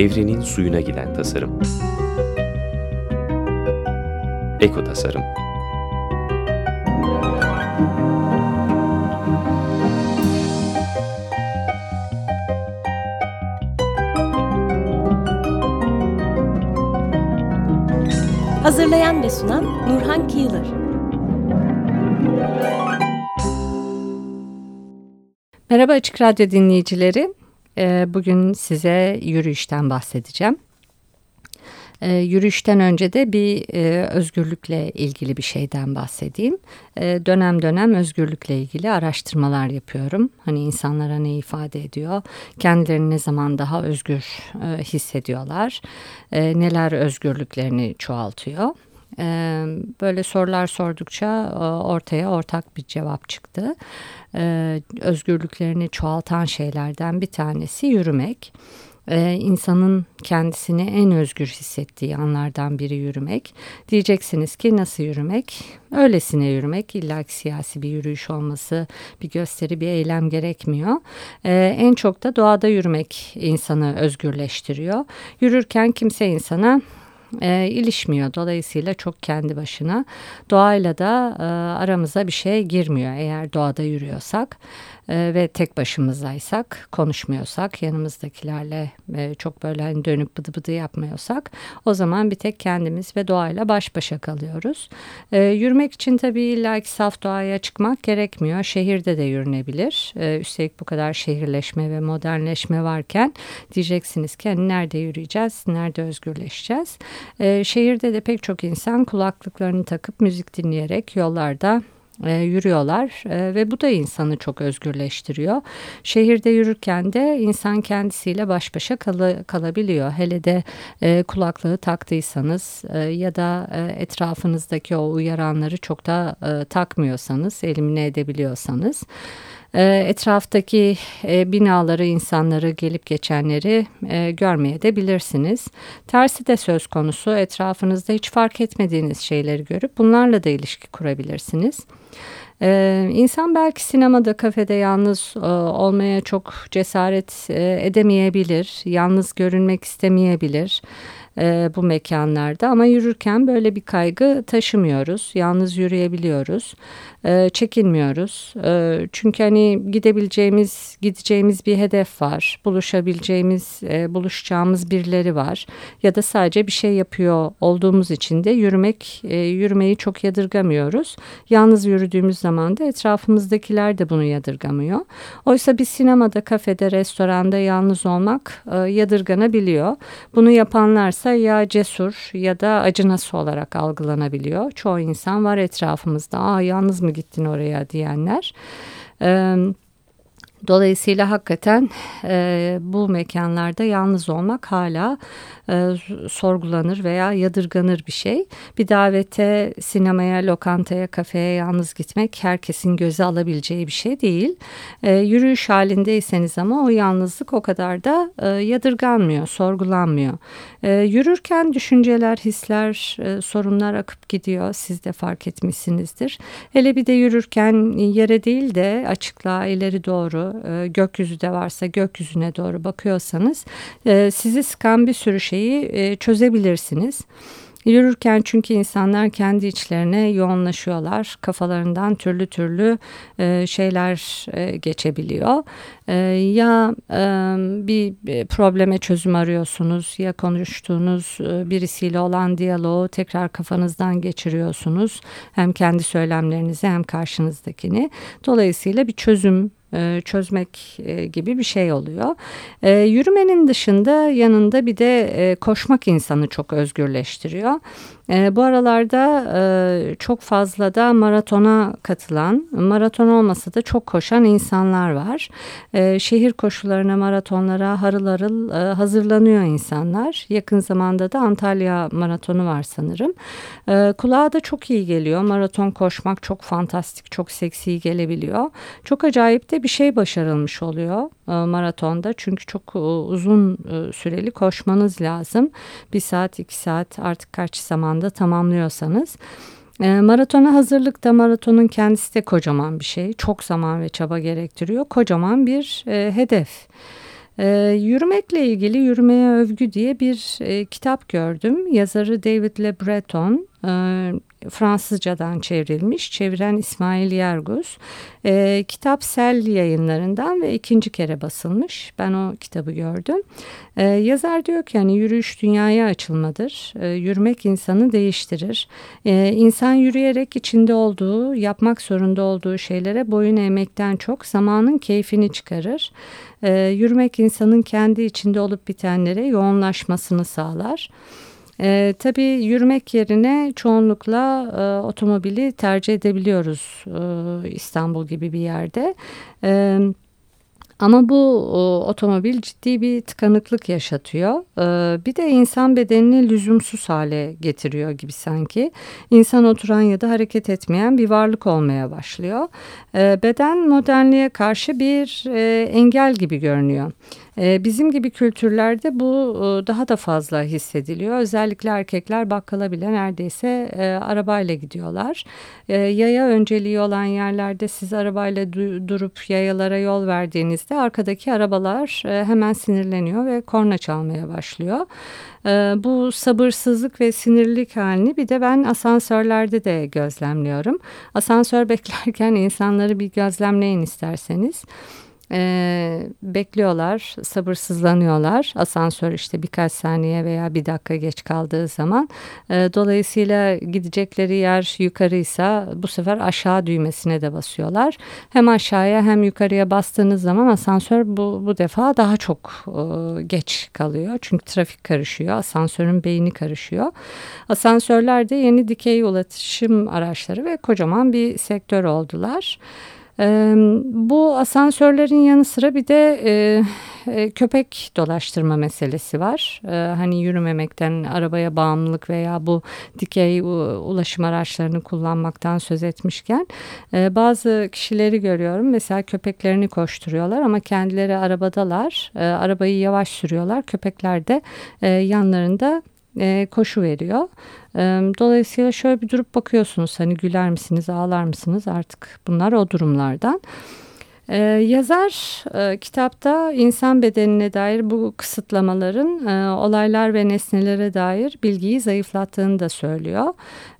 Evrenin suyuna giden tasarım. Eko Tasarım Hazırlayan ve sunan Nurhan Kıyılır. Merhaba Açık Radyo dinleyicileri. Ee, bugün size yürüyüşten bahsedeceğim. E, yürüyüşten önce de bir e, özgürlükle ilgili bir şeyden bahsedeyim. E, dönem dönem özgürlükle ilgili araştırmalar yapıyorum. Hani insanlara ne ifade ediyor, kendilerini ne zaman daha özgür e, hissediyorlar, neler özgürlüklerini çoğaltıyor. E, böyle sorular sordukça ortaya ortak bir cevap çıktı. E, özgürlüklerini çoğaltan şeylerden bir tanesi yürümek e, insanın kendisini en özgür hissettiği anlardan biri yürümek. Diyeceksiniz ki nasıl yürümek? Öylesine yürümek. İlla ki siyasi bir yürüyüş olması, bir gösteri, bir eylem gerekmiyor. E, en çok da doğada yürümek insanı özgürleştiriyor. Yürürken kimse insana e, ilişmiyor. Dolayısıyla çok kendi başına. Doğayla da e, aramıza bir şey girmiyor eğer doğada yürüyorsak e, ve tek başımızdaysak, konuşmuyorsak, yanımızdakilerle e, çok böyle hani dönüp bıdı bıdı yapmıyorsak o zaman bir tek kendimiz ve doğayla baş başa kalıyoruz. E, yürümek için tabii illa ki saf doğaya çıkmak gerekmiyor. Şehirde de yürünebilir. E, üstelik bu kadar şehirleşme ve modernleşme varken diyeceksiniz ki hani nerede yürüyeceğiz, nerede özgürleşeceğiz. Şehirde de pek çok insan kulaklıklarını takıp müzik dinleyerek yollarda e, yürüyorlar e, ve bu da insanı çok özgürleştiriyor. Şehirde yürürken de insan kendisiyle baş başa kal kalabiliyor. Hele de e, kulaklığı taktıysanız e, ya da e, etrafınızdaki o uyaranları çok da e, takmıyorsanız, elimine edebiliyorsanız. E, etraftaki e, binaları, insanları, gelip geçenleri e, görmeye de bilirsiniz. Tersi de söz konusu etrafınızda hiç fark etmediğiniz şeyleri görüp bunlarla da ilişki kurabilirsiniz. Ee, insan belki sinemada, kafede yalnız e, olmaya çok cesaret e, edemeyebilir, yalnız görünmek istemeyebilir e, bu mekanlarda ama yürürken böyle bir kaygı taşımıyoruz. Yalnız yürüyebiliyoruz. E, çekinmiyoruz. E, çünkü hani gidebileceğimiz, gideceğimiz bir hedef var. Buluşabileceğimiz, e, buluşacağımız birileri var. Ya da sadece bir şey yapıyor olduğumuz için de yürümek, e, yürümeyi çok yadırgamıyoruz. Yalnız yürüdüğümüz zaman da etrafımızdakiler de bunu yadırgamıyor. Oysa bir sinemada, kafede, restoranda yalnız olmak e, yadırganabiliyor. Bunu yapanlarsa ya cesur ya da acınası olarak algılanabiliyor. Çoğu insan var etrafımızda. Aa yalnız mı gittin oraya diyenler. Evet. Dolayısıyla hakikaten e, bu mekanlarda yalnız olmak hala e, sorgulanır veya yadırganır bir şey. Bir davete, sinemaya, lokantaya, kafeye yalnız gitmek herkesin göze alabileceği bir şey değil. E, yürüyüş halindeyseniz ama o yalnızlık o kadar da e, yadırganmıyor, sorgulanmıyor. E, yürürken düşünceler, hisler, e, sorunlar akıp gidiyor. Siz de fark etmişsinizdir. Hele bir de yürürken yere değil de açıklığa, ileri doğru, e, gökyüzü de varsa gökyüzüne doğru bakıyorsanız e, sizi sıkan bir sürü şeyi e, çözebilirsiniz. Yürürken çünkü insanlar kendi içlerine yoğunlaşıyorlar. Kafalarından türlü türlü şeyler geçebiliyor. Ya bir probleme çözüm arıyorsunuz ya konuştuğunuz birisiyle olan diyaloğu tekrar kafanızdan geçiriyorsunuz. Hem kendi söylemlerinizi hem karşınızdakini. Dolayısıyla bir çözüm e, çözmek e, gibi bir şey oluyor. E, yürümenin dışında yanında bir de koşmak insanı çok özgürleştiriyor. Bu aralarda çok fazla da maratona katılan, maraton olmasa da çok koşan insanlar var. Şehir koşularına, maratonlara harıl harıl hazırlanıyor insanlar. Yakın zamanda da Antalya maratonu var sanırım. Kulağa da çok iyi geliyor. Maraton koşmak çok fantastik, çok seksi gelebiliyor. Çok acayip de bir şey başarılmış oluyor e, maratonda. Çünkü çok e, uzun e, süreli koşmanız lazım. Bir saat, iki saat artık kaç zaman zamanda tamamlıyorsanız. Maratona hazırlık da maratonun kendisi de kocaman bir şey. Çok zaman ve çaba gerektiriyor. Kocaman bir hedef. E, yürümekle ilgili Yürümeye Övgü diye bir e, kitap gördüm. Yazarı David Le Breton. E, Fransızcadan çevrilmiş. Çeviren İsmail Yerguz. E, kitap Sel yayınlarından ve ikinci kere basılmış. Ben o kitabı gördüm. E, yazar diyor ki hani yürüyüş dünyaya açılmadır. E, yürümek insanı değiştirir. E, insan yürüyerek içinde olduğu, yapmak zorunda olduğu şeylere boyun eğmekten çok zamanın keyfini çıkarır. E, yürümek insanın kendi içinde olup bitenlere yoğunlaşmasını sağlar. E, tabii yürümek yerine çoğunlukla e, otomobili tercih edebiliyoruz e, İstanbul gibi bir yerde. Evet. Ama bu o, otomobil ciddi bir tıkanıklık yaşatıyor. Ee, bir de insan bedenini lüzumsuz hale getiriyor gibi sanki. İnsan oturan ya da hareket etmeyen bir varlık olmaya başlıyor. Ee, beden modernliğe karşı bir e, engel gibi görünüyor. Ee, bizim gibi kültürlerde bu e, daha da fazla hissediliyor. Özellikle erkekler bakkala bile neredeyse e, arabayla gidiyorlar. E, yaya önceliği olan yerlerde siz arabayla durup yayalara yol verdiğinizde arkadaki arabalar hemen sinirleniyor ve korna çalmaya başlıyor. Bu sabırsızlık ve sinirlilik halini bir de ben asansörlerde de gözlemliyorum. Asansör beklerken insanları bir gözlemleyin isterseniz e, bekliyorlar, sabırsızlanıyorlar. Asansör işte birkaç saniye veya bir dakika geç kaldığı zaman. E, dolayısıyla gidecekleri yer yukarıysa bu sefer aşağı düğmesine de basıyorlar. Hem aşağıya hem yukarıya bastığınız zaman asansör bu, bu defa daha çok e, geç kalıyor. Çünkü trafik karışıyor, asansörün beyni karışıyor. Asansörler de yeni dikey ulaşım araçları ve kocaman bir sektör oldular. Bu asansörlerin yanı sıra bir de e, köpek dolaştırma meselesi var. Hani yürümemekten arabaya bağımlılık veya bu dikey ulaşım araçlarını kullanmaktan söz etmişken bazı kişileri görüyorum. Mesela köpeklerini koşturuyorlar ama kendileri arabadalar. Arabayı yavaş sürüyorlar. Köpekler de yanlarında e, koşu veriyor. E, dolayısıyla şöyle bir durup bakıyorsunuz hani güler misiniz ağlar mısınız artık bunlar o durumlardan. Ee, yazar e, kitapta insan bedenine dair bu kısıtlamaların e, olaylar ve nesnelere dair bilgiyi zayıflattığını da söylüyor.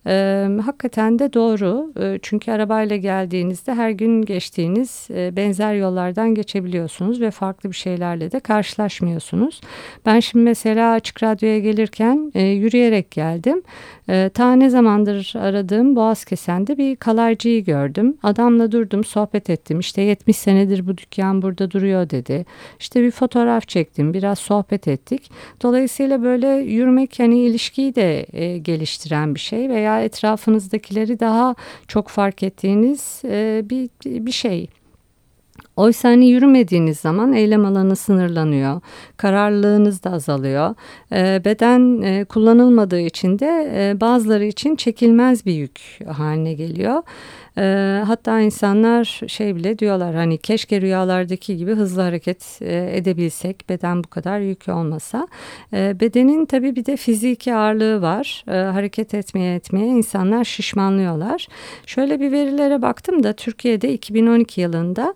E, hakikaten de doğru e, çünkü arabayla geldiğinizde her gün geçtiğiniz e, benzer yollardan geçebiliyorsunuz ve farklı bir şeylerle de karşılaşmıyorsunuz. Ben şimdi mesela açık radyoya gelirken e, yürüyerek geldim. E, ta ne zamandır aradığım Boğaz Kesen'de bir kalaycıyı gördüm. Adamla durdum sohbet ettim işte 70 senedir bu dükkan burada duruyor dedi. İşte bir fotoğraf çektim biraz sohbet ettik. Dolayısıyla böyle yürümek hani ilişkiyi de e, geliştiren bir şey veya veya etrafınızdakileri daha çok fark ettiğiniz e, bir, bir şey. Oysa hani yürümediğiniz zaman eylem alanı sınırlanıyor, kararlılığınız da azalıyor. E, beden e, kullanılmadığı için de e, bazıları için çekilmez bir yük haline geliyor. E, hatta insanlar şey bile diyorlar hani keşke rüyalardaki gibi hızlı hareket e, edebilsek beden bu kadar yük olmasa. E, bedenin tabii bir de fiziki ağırlığı var. E, hareket etmeye etmeye insanlar şişmanlıyorlar. Şöyle bir verilere baktım da Türkiye'de 2012 yılında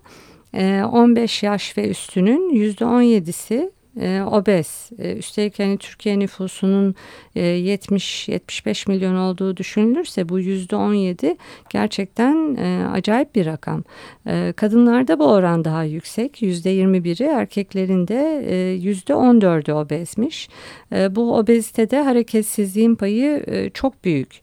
15 yaş ve üstünün %17'si e, obez. E, üstelik hani Türkiye nüfusunun e, 70-75 milyon olduğu düşünülürse bu yüzde 17 gerçekten e, acayip bir rakam. E, kadınlarda bu oran daha yüksek. Yüzde 21'i erkeklerin de e, yüzde 14'ü obezmiş. E, bu obezitede hareketsizliğin payı e, çok büyük.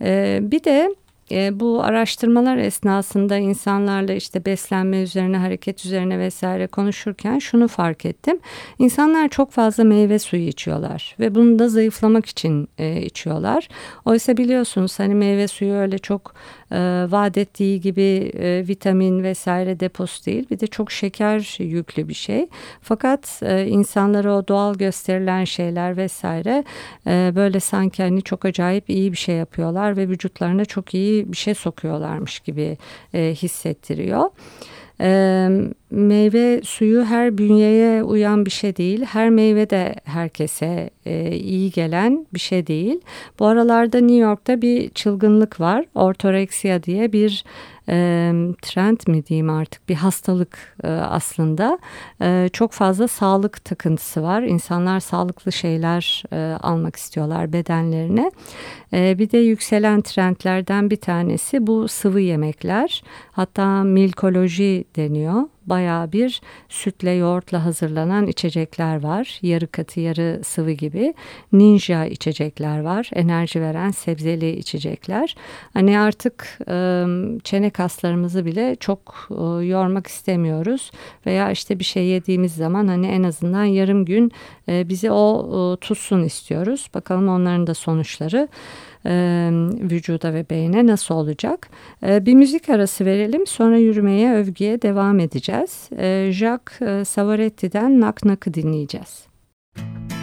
E, bir de e, bu araştırmalar esnasında insanlarla işte beslenme üzerine, hareket üzerine vesaire konuşurken şunu fark ettim. İnsanlar çok fazla meyve suyu içiyorlar ve bunu da zayıflamak için e, içiyorlar. Oysa biliyorsunuz hani meyve suyu öyle çok e, vaat ettiği gibi e, vitamin vesaire deposu değil. Bir de çok şeker yüklü bir şey. Fakat e, insanlara o doğal gösterilen şeyler vesaire e, böyle sanki hani çok acayip iyi bir şey yapıyorlar ve vücutlarına çok iyi bir şey sokuyorlarmış gibi e, hissettiriyor. Meyve suyu her bünyeye uyan bir şey değil. Her meyve de herkese e, iyi gelen bir şey değil. Bu aralarda New York'ta bir çılgınlık var. Ortoreksiya diye bir e, trend mi diyeyim artık bir hastalık e, aslında. E, çok fazla sağlık takıntısı var. İnsanlar sağlıklı şeyler e, almak istiyorlar bedenlerine. E, bir de yükselen trendlerden bir tanesi bu sıvı yemekler. Hatta milkoloji deniyor baya bir sütle yoğurtla hazırlanan içecekler var. Yarı katı yarı sıvı gibi. Ninja içecekler var. Enerji veren sebzeli içecekler. Hani artık çene kaslarımızı bile çok yormak istemiyoruz. Veya işte bir şey yediğimiz zaman hani en azından yarım gün bizi o tutsun istiyoruz. Bakalım onların da sonuçları e, vücuda ve beyne nasıl olacak? E, bir müzik arası verelim sonra yürümeye övgüye devam edeceğiz. E, Jacques Savaretti'den Nak Nak'ı dinleyeceğiz. nothing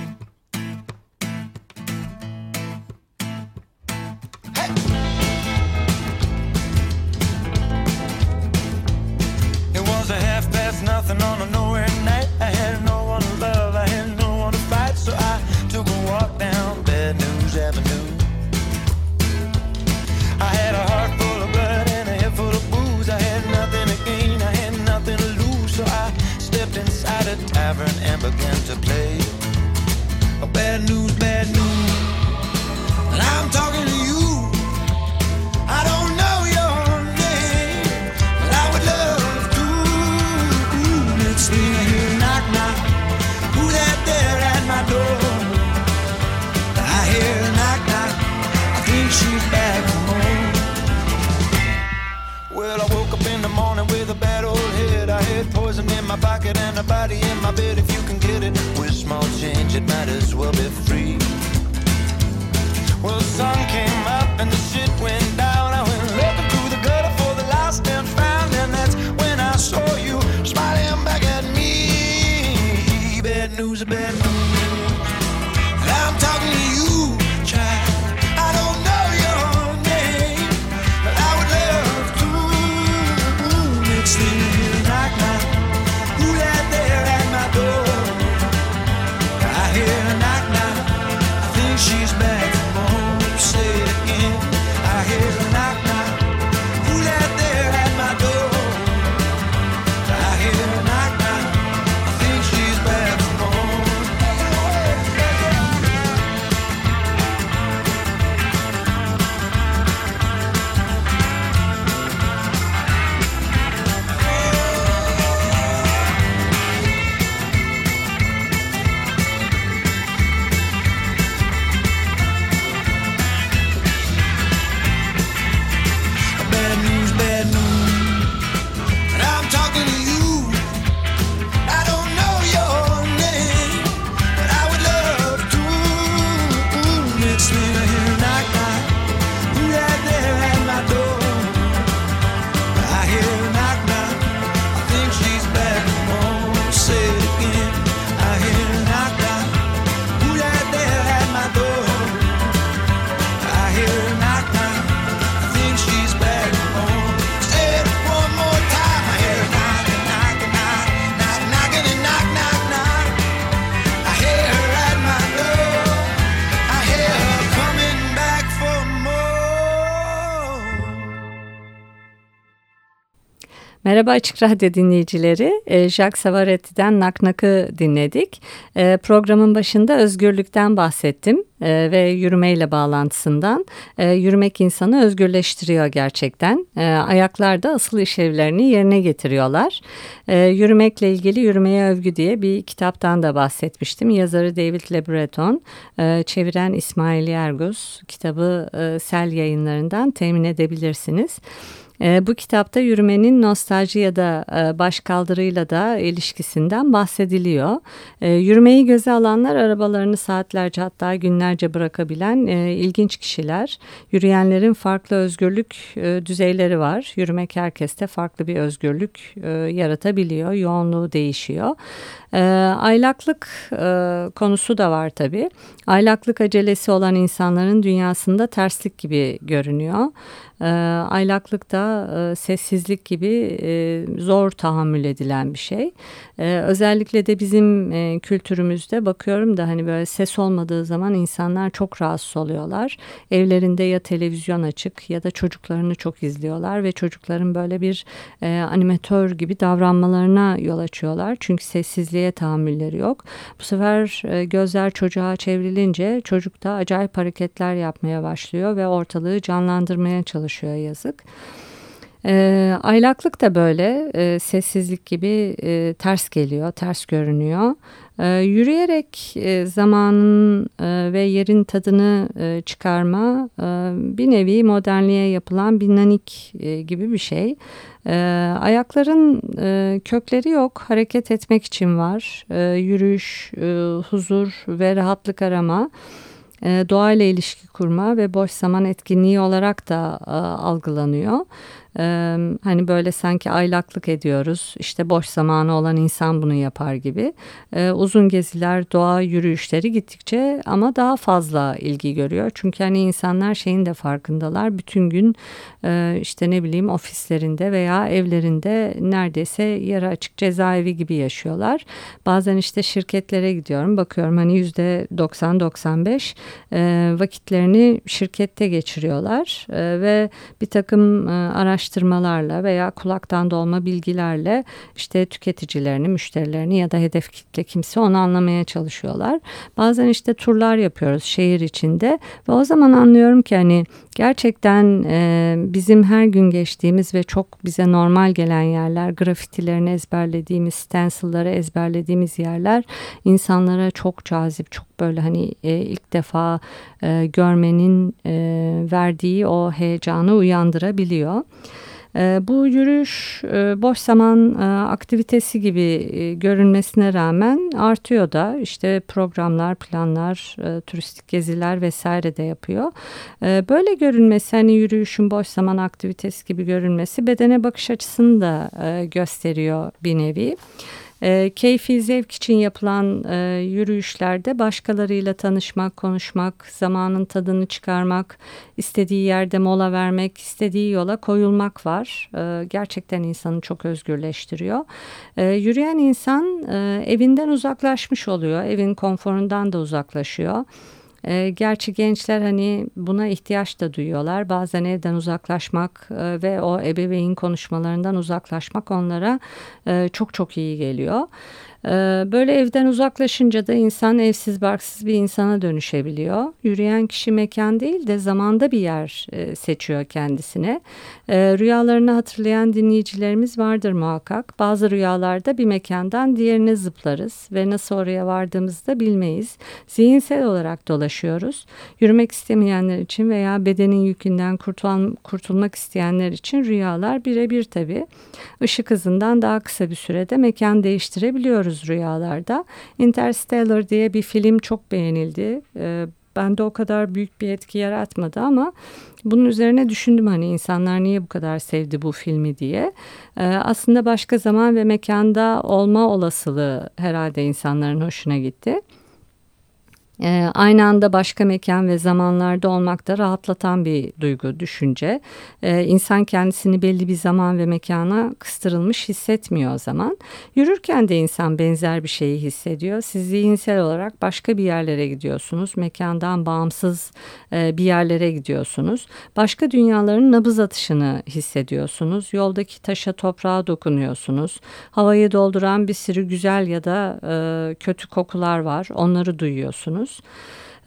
Merhaba Açık Radyo dinleyicileri. E, Jacques Savaretti'den Nak Nak'ı dinledik. E, programın başında özgürlükten bahsettim e, ve yürümeyle bağlantısından. Yürümek insanı özgürleştiriyor gerçekten. Ayaklar da asıl işlevlerini yerine getiriyorlar. Yürümekle ilgili Yürümeye Övgü diye bir kitaptan da bahsetmiştim. Yazarı David Le Breton, çeviren İsmail Yerguz. Kitabı e, Sel yayınlarından temin edebilirsiniz. E, bu kitapta yürümenin nostalji ya da e, başkaldırıyla da ilişkisinden bahsediliyor. E, yürümeyi göze alanlar arabalarını saatlerce hatta günlerce bırakabilen e, ilginç kişiler. Yürüyenlerin farklı özgürlük e, düzeyleri var. Yürümek herkeste farklı bir özgürlük yaratabiliyor. Yoğunluğu değişiyor. E, aylaklık konusu da var tabii. Aylaklık acelesi olan insanların dünyasında terslik gibi görünüyor. E, aylaklık da e, sessizlik gibi e, zor tahammül edilen bir şey. E, özellikle de bizim e, kültürümüzde bakıyorum da hani böyle ses olmadığı zaman insanlar çok rahatsız oluyorlar. Evlerinde ya televizyon açık ya da çocuklarını çok izliyorlar ve çocukların böyle bir e, animatör gibi davranmalarına yol açıyorlar. Çünkü sessizliğe tahammülleri yok. Bu sefer e, gözler çocuğa çevrilince çocuk da acayip hareketler yapmaya başlıyor ve ortalığı canlandırmaya çalışıyor yazık. E, aylaklık da böyle e, sessizlik gibi e, ters geliyor, ters görünüyor. E, yürüyerek e, zamanın e, ve yerin tadını e, çıkarma e, bir nevi modernliğe yapılan bir nanik e, gibi bir şey. E, ayakların e, kökleri yok, hareket etmek için var. E, yürüyüş, e, huzur ve rahatlık arama doğayla ilişki kurma ve boş zaman etkinliği olarak da e, algılanıyor. Ee, hani böyle sanki aylaklık ediyoruz işte boş zamanı olan insan bunu yapar gibi. Ee, uzun geziler doğa yürüyüşleri gittikçe ama daha fazla ilgi görüyor. Çünkü hani insanlar şeyin de farkındalar bütün gün e, işte ne bileyim ofislerinde veya evlerinde neredeyse yarı açık cezaevi gibi yaşıyorlar. Bazen işte şirketlere gidiyorum bakıyorum hani yüzde 90-95 e, vakitlerini şirkette geçiriyorlar e, ve bir takım e, araştırmalar araştırmalarla veya kulaktan dolma bilgilerle işte tüketicilerini, müşterilerini ya da hedef kitle kimse onu anlamaya çalışıyorlar. Bazen işte turlar yapıyoruz şehir içinde ve o zaman anlıyorum ki hani gerçekten e, bizim her gün geçtiğimiz ve çok bize normal gelen yerler, grafitilerini ezberlediğimiz, stencil'ları ezberlediğimiz yerler insanlara çok cazip, çok böyle hani e, ilk defa e, görmenin e, verdiği o heyecanı uyandırabiliyor. E, bu yürüyüş e, boş zaman e, aktivitesi gibi görünmesine rağmen artıyor da işte programlar, planlar, turistik geziler vesaire de yapıyor. Böyle görünmesi hani yürüyüşün boş zaman aktivitesi gibi görünmesi bedene bakış açısını da gösteriyor bir nevi. E, keyfi zevk için yapılan e, yürüyüşlerde başkalarıyla tanışmak, konuşmak, zamanın tadını çıkarmak, istediği yerde mola vermek, istediği yola koyulmak var. E, gerçekten insanı çok özgürleştiriyor. E, yürüyen insan e, evinden uzaklaşmış oluyor, evin konforundan da uzaklaşıyor. E, gerçi gençler hani buna ihtiyaç da duyuyorlar. Bazen evden uzaklaşmak e, ve o ebeveyn konuşmalarından uzaklaşmak onlara e, çok çok iyi geliyor. Ee, böyle evden uzaklaşınca da insan evsiz barksız bir insana dönüşebiliyor. Yürüyen kişi mekan değil de zamanda bir yer e, seçiyor kendisine. Ee, rüyalarını hatırlayan dinleyicilerimiz vardır muhakkak. Bazı rüyalarda bir mekandan diğerine zıplarız ve nasıl oraya vardığımızı da bilmeyiz. Zihinsel olarak dolaşıyoruz. Yürümek istemeyenler için veya bedenin yükünden kurtul kurtulmak isteyenler için rüyalar birebir tabii. Işık hızından daha kısa bir sürede mekan değiştirebiliyoruz görüyoruz rüyalarda. Interstellar diye bir film çok beğenildi. E, bende o kadar büyük bir etki yaratmadı ama bunun üzerine düşündüm hani insanlar niye bu kadar sevdi bu filmi diye. Ee, aslında başka zaman ve mekanda olma olasılığı herhalde insanların hoşuna gitti. E, aynı anda başka mekan ve zamanlarda olmak da rahatlatan bir duygu, düşünce. E, insan kendisini belli bir zaman ve mekana kıstırılmış hissetmiyor o zaman. Yürürken de insan benzer bir şeyi hissediyor. Siz zihinsel olarak başka bir yerlere gidiyorsunuz. Mekandan bağımsız e, bir yerlere gidiyorsunuz. Başka dünyaların nabız atışını hissediyorsunuz. Yoldaki taşa toprağa dokunuyorsunuz. Havayı dolduran bir sürü güzel ya da e, kötü kokular var. Onları duyuyorsunuz ediyoruz.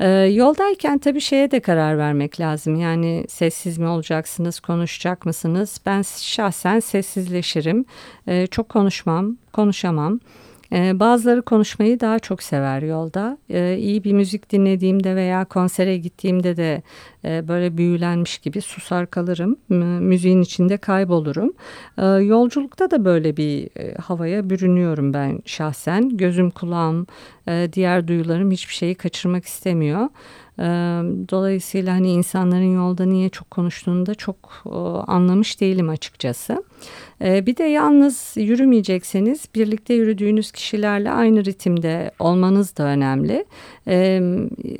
Ee, yoldayken tabii şeye de karar vermek lazım. Yani sessiz mi olacaksınız, konuşacak mısınız? Ben şahsen sessizleşirim. Ee, çok konuşmam, konuşamam. Ee, bazıları konuşmayı daha çok sever yolda. Ee, iyi bir müzik dinlediğimde veya konsere gittiğimde de e, böyle büyülenmiş gibi susar kalırım. Müziğin içinde kaybolurum. Ee, yolculukta da böyle bir e, havaya bürünüyorum ben şahsen. Gözüm, kulağım, e, diğer duyularım hiçbir şeyi kaçırmak istemiyor. Dolayısıyla hani insanların yolda niye çok konuştuğunu da çok anlamış değilim açıkçası. Bir de yalnız yürümeyecekseniz birlikte yürüdüğünüz kişilerle aynı ritimde olmanız da önemli.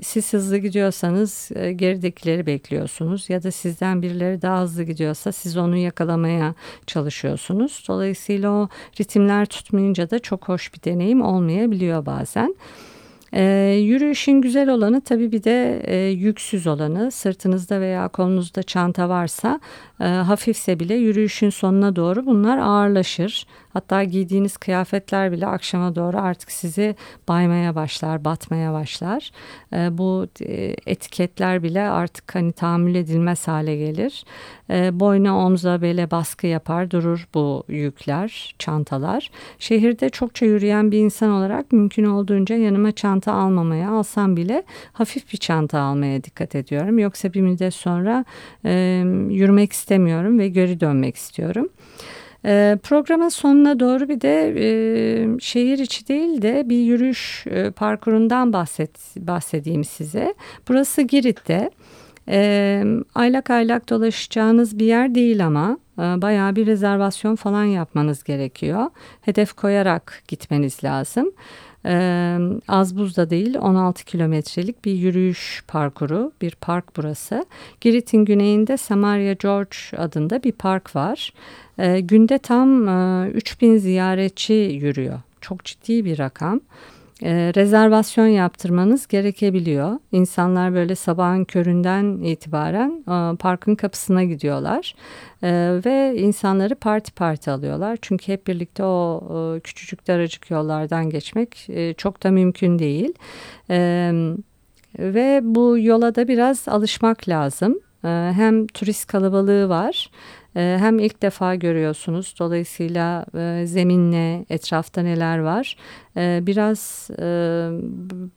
Siz hızlı gidiyorsanız geridekileri bekliyorsunuz ya da sizden birileri daha hızlı gidiyorsa siz onu yakalamaya çalışıyorsunuz. Dolayısıyla o ritimler tutmayınca da çok hoş bir deneyim olmayabiliyor bazen. E, yürüyüşün güzel olanı tabii bir de e, yüksüz olanı. Sırtınızda veya kolunuzda çanta varsa e, hafifse bile yürüyüşün sonuna doğru bunlar ağırlaşır. Hatta giydiğiniz kıyafetler bile akşama doğru artık sizi baymaya başlar, batmaya başlar. E, bu e, etiketler bile artık hani tahammül edilmez hale gelir. E, boyna, omza, bele baskı yapar, durur bu yükler, çantalar. Şehirde çokça yürüyen bir insan olarak mümkün olduğunca yanıma çanta almamaya, alsam bile hafif bir çanta almaya dikkat ediyorum. Yoksa bir müddet sonra yürümek istemiyorum ve geri dönmek istiyorum. E, programın sonuna doğru bir de e, şehir içi değil de bir yürüyüş e, parkurundan bahset, bahsedeyim size. Burası Girit'te. E, aylak aylak dolaşacağınız bir yer değil ama e, bayağı bir rezervasyon falan yapmanız gerekiyor. Hedef koyarak gitmeniz lazım. Ee, az buzda değil 16 kilometrelik bir yürüyüş parkuru bir park burası. Girit'in güneyinde Samaria George adında bir park var. Ee, günde tam e, 3000 ziyaretçi yürüyor. Çok ciddi bir rakam e, rezervasyon yaptırmanız gerekebiliyor. İnsanlar böyle sabahın köründen itibaren e, parkın kapısına gidiyorlar e, ve insanları parti parti alıyorlar. Çünkü hep birlikte o e, küçücük daracık yollardan geçmek e, çok da mümkün değil. E, ve bu yola da biraz alışmak lazım. E, hem turist kalabalığı var ee, hem ilk defa görüyorsunuz dolayısıyla e, zeminle etrafta neler var ee, biraz e,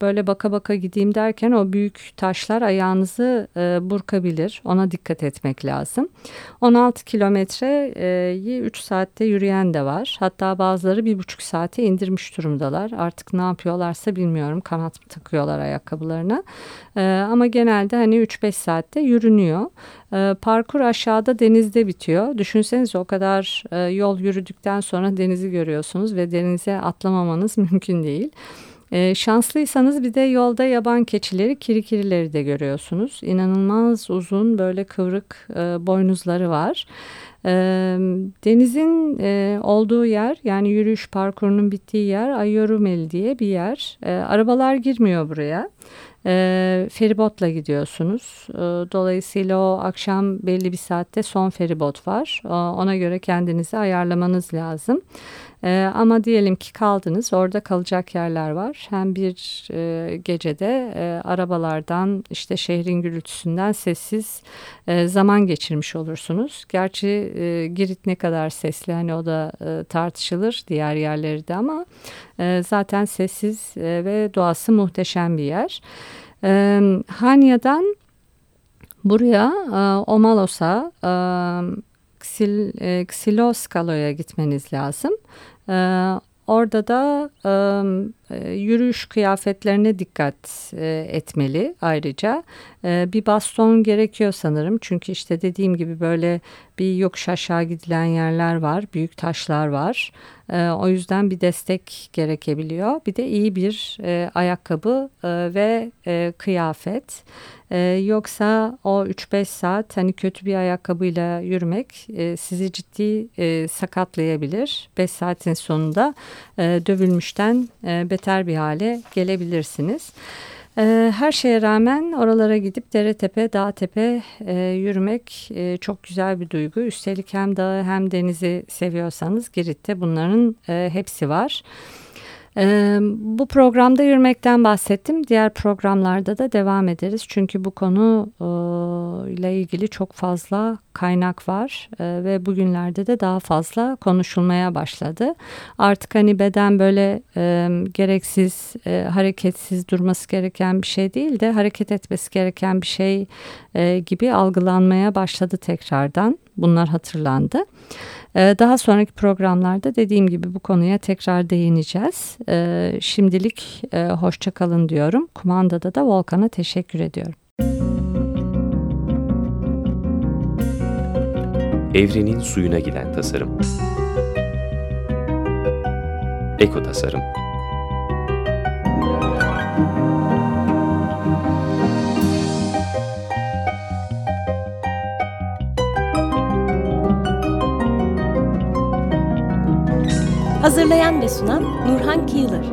böyle baka baka gideyim derken o büyük taşlar ayağınızı e, burkabilir. Ona dikkat etmek lazım. 16 kilometreyi 3 saatte yürüyen de var. Hatta bazıları bir buçuk saate indirmiş durumdalar. Artık ne yapıyorlarsa bilmiyorum. Kanat mı takıyorlar ayakkabılarına. Ee, ama genelde hani 3-5 saatte yürünüyor. Parkur aşağıda denizde bitiyor. Düşünsenize o kadar e, yol yürüdükten sonra denizi görüyorsunuz ve denize atlamamanız mümkün değil. E, şanslıysanız bir de yolda yaban keçileri, kirikirileri de görüyorsunuz. İnanılmaz uzun böyle kıvrık e, boynuzları var. E, denizin e, olduğu yer yani yürüyüş parkurunun bittiği yer Ayorumeli diye bir yer. E, arabalar girmiyor buraya. E, feribotla gidiyorsunuz. E, dolayısıyla o akşam belli bir saatte son feribot var. E, ona göre kendinizi ayarlamanız lazım. E, ama diyelim ki kaldınız orada kalacak yerler var. Hem bir e, gecede e, arabalardan işte şehrin gürültüsünden sessiz e, zaman geçirmiş olursunuz. Gerçi e, Girit ne kadar sesli hani o da e, tartışılır diğer yerleri de ama e, zaten sessiz e, ve doğası muhteşem bir yer. E, Hanya'dan buraya e, Omalos'a e, Ksil, e, gitmeniz lazım. Orada da yürüyüş kıyafetlerine dikkat e, etmeli ayrıca. E, bir baston gerekiyor sanırım çünkü işte dediğim gibi böyle bir yokuş aşağı gidilen yerler var, büyük taşlar var. E, o yüzden bir destek gerekebiliyor. Bir de iyi bir e, ayakkabı e, ve kıyafet. Yoksa o 3-5 saat hani kötü bir ayakkabıyla yürümek sizi ciddi sakatlayabilir. 5 saatin sonunda dövülmüşten e, beter bir hale gelebilirsiniz. Ee, her şeye rağmen oralara gidip dere tepe, dağ tepe e, yürümek e, çok güzel bir duygu. Üstelik hem dağı hem denizi seviyorsanız Girit'te bunların e, hepsi var. Ee, bu programda yürümekten bahsettim. Diğer programlarda da devam ederiz. Çünkü bu konu e, ile ilgili çok fazla kaynak var e, ve bugünlerde de daha fazla konuşulmaya başladı. Artık hani beden böyle e, gereksiz, e, hareketsiz durması gereken bir şey değil de hareket etmesi gereken bir şey e, gibi algılanmaya başladı tekrardan. Bunlar hatırlandı. Ee, daha sonraki programlarda dediğim gibi bu konuya tekrar değineceğiz. Ee, şimdilik e, hoşça kalın diyorum. Kumandada da Volkan'a teşekkür ediyorum. Evrenin suyuna giden tasarım. Eko tasarım. Hazırlayan ve sunan Nurhan Kıyılır.